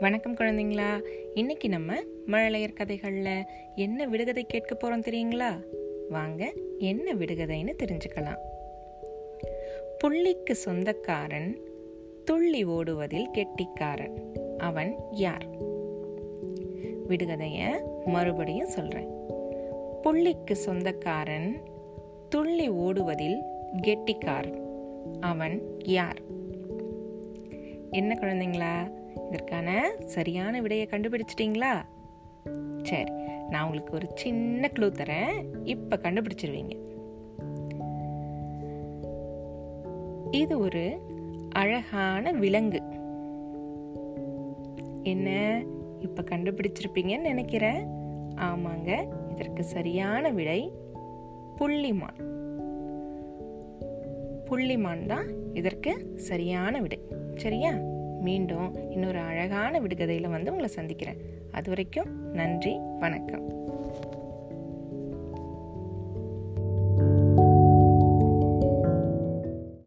வணக்கம் குழந்தைங்களா. இன்னைக்கு நம்ம மழலையர் கதைகளில் என்ன விடுகதை கேட்க போறோம் தெரியுங்களா? வாங்க என்ன விடுகதைன்னு தெரிஞ்சுக்கலாம். புள்ளிக்கு சொந்தக்காரன் துள்ளி ஓடுவதில் கெட்டிக்காரன். அவன் யார்? விடுகதைய மறுபடியும் சொல்றேன். புள்ளிக்கு சொந்தக்காரன் துள்ளி ஓடுவதில் கெட்டிக்காரன். அவன் யார்? என்ன குழந்தைங்களா? இதற்கான சரியான விடையை கண்டுபிடிச்சிட்டிங்களா? சரி நான் உங்களுக்கு ஒரு சின்ன க்ளூ தரேன். இப்போ கண்டுபிடிச்சிருவீங்க. இது ஒரு அழகான விலங்கு. என்ன? இப்போ கண்டுபிடிச்சிருப்பீங்கன்னு நினைக்கிறேன். ஆமாங்க இதற்கு சரியான விடை புள்ளிமான். புள்ளிமான் தான் இதற்கு சரியான விடை. சரியா? மீண்டும் இன்னொரு அழகான விடுகதையில் வந்து உங்களை சந்திக்கிறேன். அது வரைக்கும் நன்றி வணக்கம்.